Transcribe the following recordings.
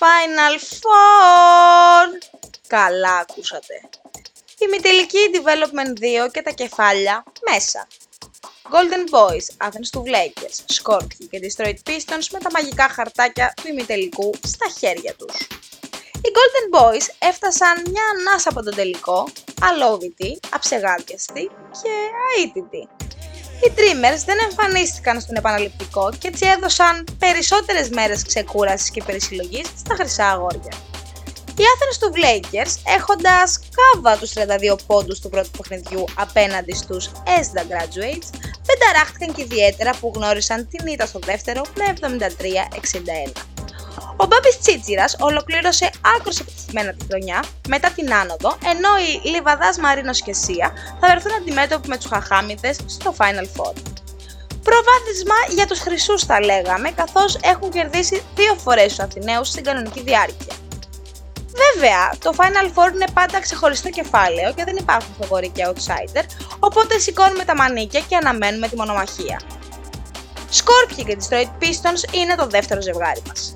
Final Four! Καλά ακούσατε. Ημιτελική Development 2 και τα κεφάλια μέσα. Golden Boys, Athens του Lakers, Scorpio και Detroit Pistons με τα μαγικά χαρτάκια του ημιτελικού στα χέρια τους. Οι Golden Boys έφτασαν μια ανάσα από τον τελικό, αλόβητοι, αψεγάδιαστοι και αίτητοι. Οι Dreamers δεν εμφανίστηκαν στον επαναληπτικό και έτσι έδωσαν περισσότερες μέρες ξεκούρασης και περισυλλογής στα χρυσά αγόρια. Οι Athens του Lakers, έχοντας κάβα τους 32 πόντους του πρώτου παιχνιδιού απέναντι στους ESDA Graduates, δεν ταράχτηκαν και ιδιαίτερα που γνώρισαν την ήττα στο δεύτερο με 73-61. Ο Μπάμπης Τσίτσιρας ολοκλήρωσε άκρως επιτυχημένα τη χρονιά μετά την άνοδο, ενώ οι Λιβαδάς Μαρίνος και Σία θα βρεθούν αντιμέτωποι με τους Χαχάμιδες στο Final Four. Προβάδισμα για τους χρυσούς θα λέγαμε, καθώς έχουν κερδίσει δύο φορές τους Αθηναίους στην κανονική διάρκεια. Βέβαια, το Final Four είναι πάντα ξεχωριστό κεφάλαιο και δεν υπάρχουν φοβοροί και outsider, οπότε σηκώνουμε τα μανίκια και αναμένουμε τη μονομαχία. Σκόρπιοι και Detroit Pistons είναι το δεύτερο ζευγάρι μας.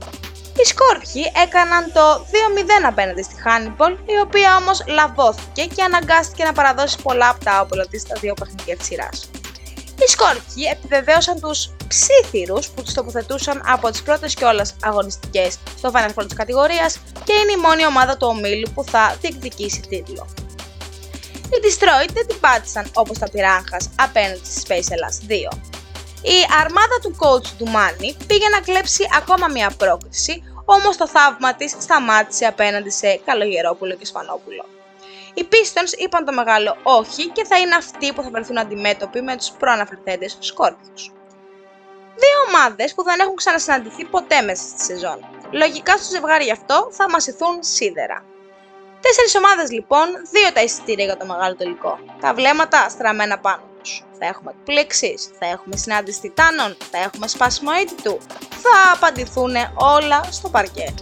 Οι Σκόρπιοι έκαναν το 2-0 απέναντι στη Χάνιμπολ, η οποία όμως λαβώθηκε και αναγκάστηκε να παραδώσει πολλά από τα όπλα της στα δύο παιχνίδια της σειράς. Οι Σκόρπιοι επιβεβαίωσαν τους ψήθυρους που τους τοποθετούσαν από τις πρώτες κιόλας αγωνιστικές στο Final Four της κατηγορίας και είναι η μόνη ομάδα του ομίλου που θα διεκδικήσει τίτλο. Οι Destroyed δεν την πάτησαν όπως τα πυράγχας απέναντι στη Space Ελλάς 2. Η αρμάδα του coach του Μάνι πήγε να κλέψει ακόμα μια πρόκριση, όμως το θαύμα της σταμάτησε απέναντι σε Καλογερόπουλο και Σφανόπουλο. Οι Pistons είπαν το μεγάλο όχι και θα είναι αυτοί που θα βρεθούν αντιμέτωποι με τους προαναφερθέντες Σκόρπιους. Δύο ομάδες που δεν έχουν ξανασυναντηθεί ποτέ μέσα στη σεζόν. Λογικά στο ζευγάρι αυτό θα μασηθούν σίδερα. Τέσσερις ομάδες λοιπόν, δύο τα εισιτήρια για το μεγάλο τελικό. Τα βλέμματα στραμμένα πάνω του. Θα έχουμε εκπλήξεις, θα έχουμε συνάντηση τιτάνων, θα έχουμε σπάσιμο του. Θα απαντηθούν όλα στο παρκέ.